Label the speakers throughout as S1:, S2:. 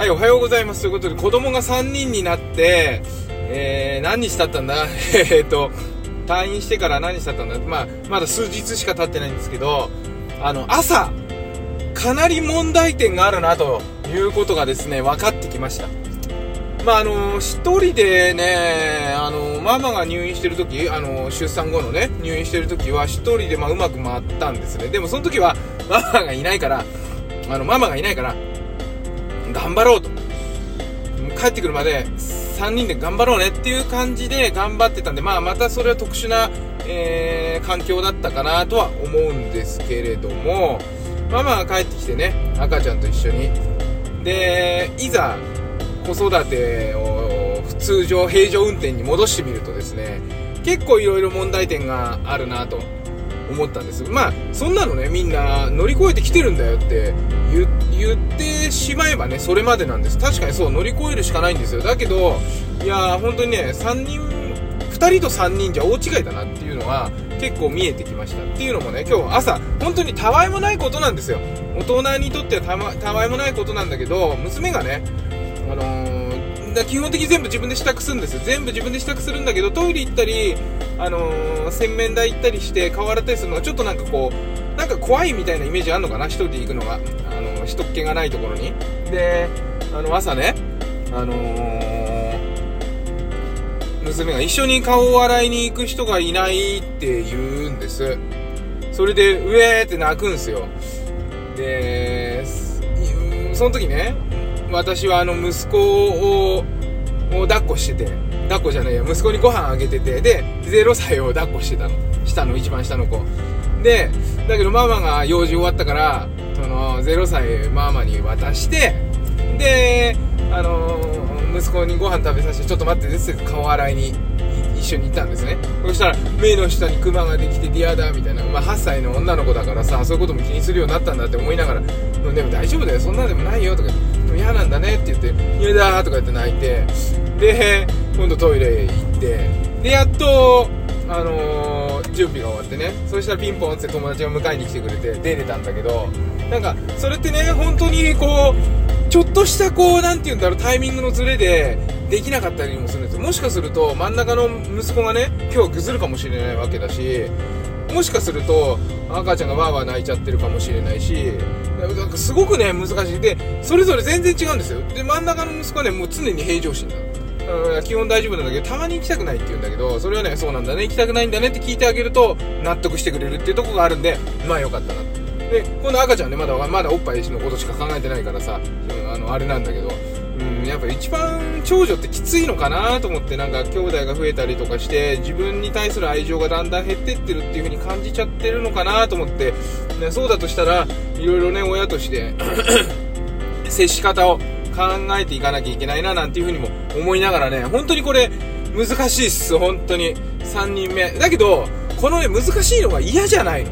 S1: はい、おはようございます。ということで、子供が3人になって、えー、何日経ったんだ？えっと、退院してから何日経ったんだ？まあ、まだ数日しか経ってないんですけど、あの、朝、かなり問題点があるな、ということがですね、分かってきました。まあ、あの、一人でね、あの、ママが入院してる時、あの、出産後のね、入院してる時は、一人で、まあ、うまく回ったんですね。でも、その時は、ママがいないから、あの、ママがいないから、頑張ろうと。帰ってくるまで、3人で頑張ろうねっていう感じで頑張ってたんで、まあ、またそれは特殊な、えー、環境だったかなとは思うんですけれども、ママが帰ってきてね、赤ちゃんと一緒に。で、いざ、子育てを通常平常運転に戻してみるとですね結構いろいろ問題点があるなと思ったんです。まあそんなのねみんな乗り越えてきてるんだよって言ってしまえばねそれまでなんです。確かにそう乗り越えるしかないんですよ。だけどいや本当にね3人2人と3人じゃ大違いだなっていうのは結構見えてきました。っていうのもね今日朝本当にたわいもないことなんですよ。大人にとってはた,、ま、たわいもないことなんだけど娘がねあのー、だ基本的に全部自分で支度するんですよ。全部自分で支度するんだけどトイレ行ったり、あのー、洗面台行ったりして顔洗ったりするのがちょっとなんかこうなんか怖いみたいなイメージあるのかな？1人で行くのが、あのー、人っ気がないところに。であの朝ねあの娘が一緒に顔を洗いに行く人がいないって言うんです。それでうえーって泣くんですよ。でその時ね私はあの息子を抱っこしてて。抱っこじゃないや息子にご飯あげててで0歳を抱っこしてたの。下の一番下の子。でだけどママが用事終わったからその0歳ママに渡してであの息子にご飯食べさせてちょっと待ってですって顔洗いに一緒に行ったんですね。そしたら目の下にクマができて嫌だみたいな、まあ、8歳の女の子だからさそういうことも気にするようになったんだって思いながらでも大丈夫だよそんなでもないよとか嫌なんだねって言って嫌だとか言って泣いてで今度トイレ行ってでやっとあのー、準備が終わってねそしたらピンポンって友達が迎えに来てくれて出れたんだけどなんかそれってね本当にこうちょっとしたこう何て言うんだろうタイミングのズレでできなかったりもするんですよ。もしかすると真ん中の息子がね今日ぐずるかもしれないわけだしもしかすると赤ちゃんがわーわー泣いちゃってるかもしれないしなんかすごくね難しい。でそれぞれ全然違うんですよ。で真ん中の息子はねもう常に平常心なの基本大丈夫なんだけどたまに行きたくないって言うんだけどそれはねそうなんだね行きたくないんだねって聞いてあげると納得してくれるっていうとこがあるんでまあよかったな。で今度赤ちゃんねまだまだおっぱいのことしか考えてないからさあのあれなんだけど。うん、やっぱ一番長女ってきついのかなと思ってなんか兄弟が増えたりとかして自分に対する愛情がだんだん減ってってるっていう風に感じちゃってるのかなと思って、ね、そうだとしたらいろいろね親として 接し方を考えていかなきゃいけないななんていう風にも思いながらね本当にこれ難しいっす。本当に。3人目。だけどこのね難しいのが嫌じゃない。の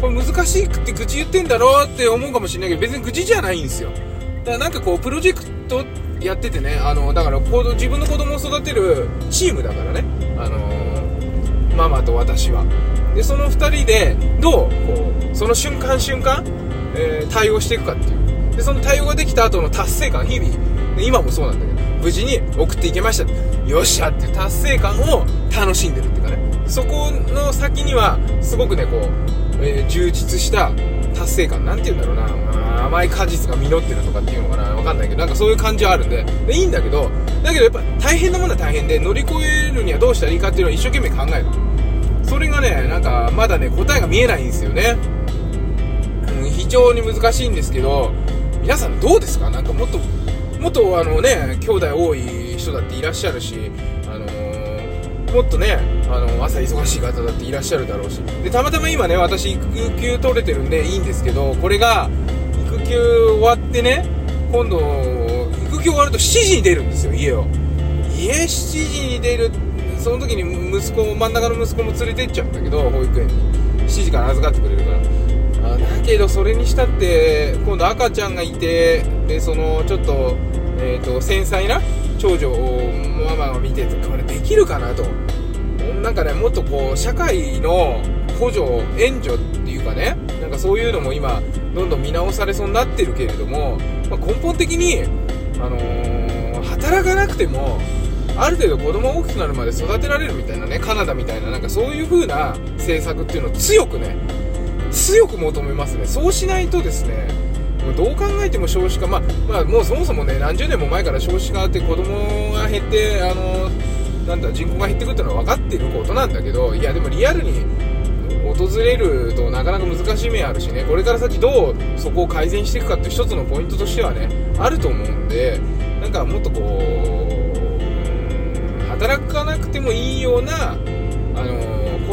S1: これ難しいって愚痴言ってんだろうって思うかもしれないけど別に愚痴じゃないんですよ。だからなんかこうプロジェクトやっててねあのだから自分の子供を育てるチームだからね、あの、ママと私は。でその2人でどうこうその瞬間瞬間、えー、対応していくかっていう。でその対応ができた後の達成感日々。で今もそうなんだけど無事に送っていけました。よっしゃっていう達成感を楽しんでるっていうかね。そこの先にはすごくねこう、えー、充実した達成感。なんて言うんだろうな。甘い果実が実ってるとかっていうのかな。わかんないけど。なんかそういう感じはあるんで。でいいんだけど。だけどやっぱ大変なものは大変で乗り越えるにはどうしたらいいかっていうのを一生懸命考える。それがねなんかまだね答えが見えないんですよね、うん、非常に難しいんですけど皆さんどうですか？なんかもっともっとあのね兄弟多い人だっていらっしゃるし、もっとねあの朝忙しい方だっていらっしゃるだろうしでたまたま今ね私育休取れてるんでいいんですけどこれが育休終わってね今度育休終わると7時に出るんですよ家を。家7時に出るその時に息子も真ん中の息子も連れてっちゃうんだけど保育園に。7時から預かってくれるから。あだけどそれにしたって今度赤ちゃんがいてでそのちょっと,、えーと繊細な長女をママが見ててこれできるかなと。なんかねもっとこう社会の補助援助っていうかねなんかそういうのも今どんどん見直されそうになってるけれども、まあ、根本的に、あのー、働かなくてもある程度子供が大きくなるまで育てられるみたいなねカナダみたいななんかそういう風な政策っていうのを強くね強く求めますね。そうしないとですねどう考えても少子化、まあ、まあ、もうそもそもね何十年も前から少子化って子供が減ってあのなんだ人口が減ってくるってのは分かっていることなんだけどいやでもリアルに訪れるとなかなか難しい面あるしねこれから先どうそこを改善していくかって一つのポイントとしてはねあると思うんでなんかもっとこう働かなくてもいいような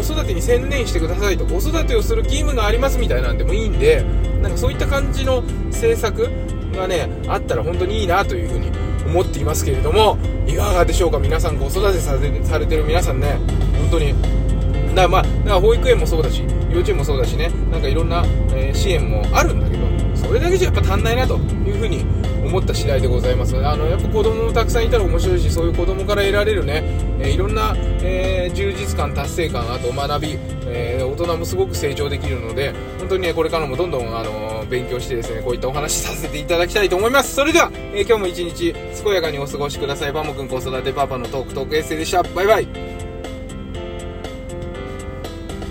S1: 子育てに専念してくださいと子育てをする義務がありますみたいなんでもいいんでなんかそういった感じの政策がねあったら本当にいいなというふうに思っていますけれどもいかがでしょうか？皆さん子育てされてる皆さんね。本当に。だからまあだから保育園もそうだし幼稚園もそうだしね。なんかいろんな、えー、支援もあるんだけどそれだけじゃやっぱ足んないなというふうにった次第でございます。あのやっぱ子供もたくさんいたら面白いしそういう子供から得られるね、えー、いろんな、えー、充実感達成感あと学び、えー、大人もすごく成長できるので本当にねこれからもどんどんあの勉強してですねこういったお話させていただきたいと思います。それでは、え今日も一日健やかにお過ごしください。バモくん子育てパパのトークトークエッセイでした。バイバイ。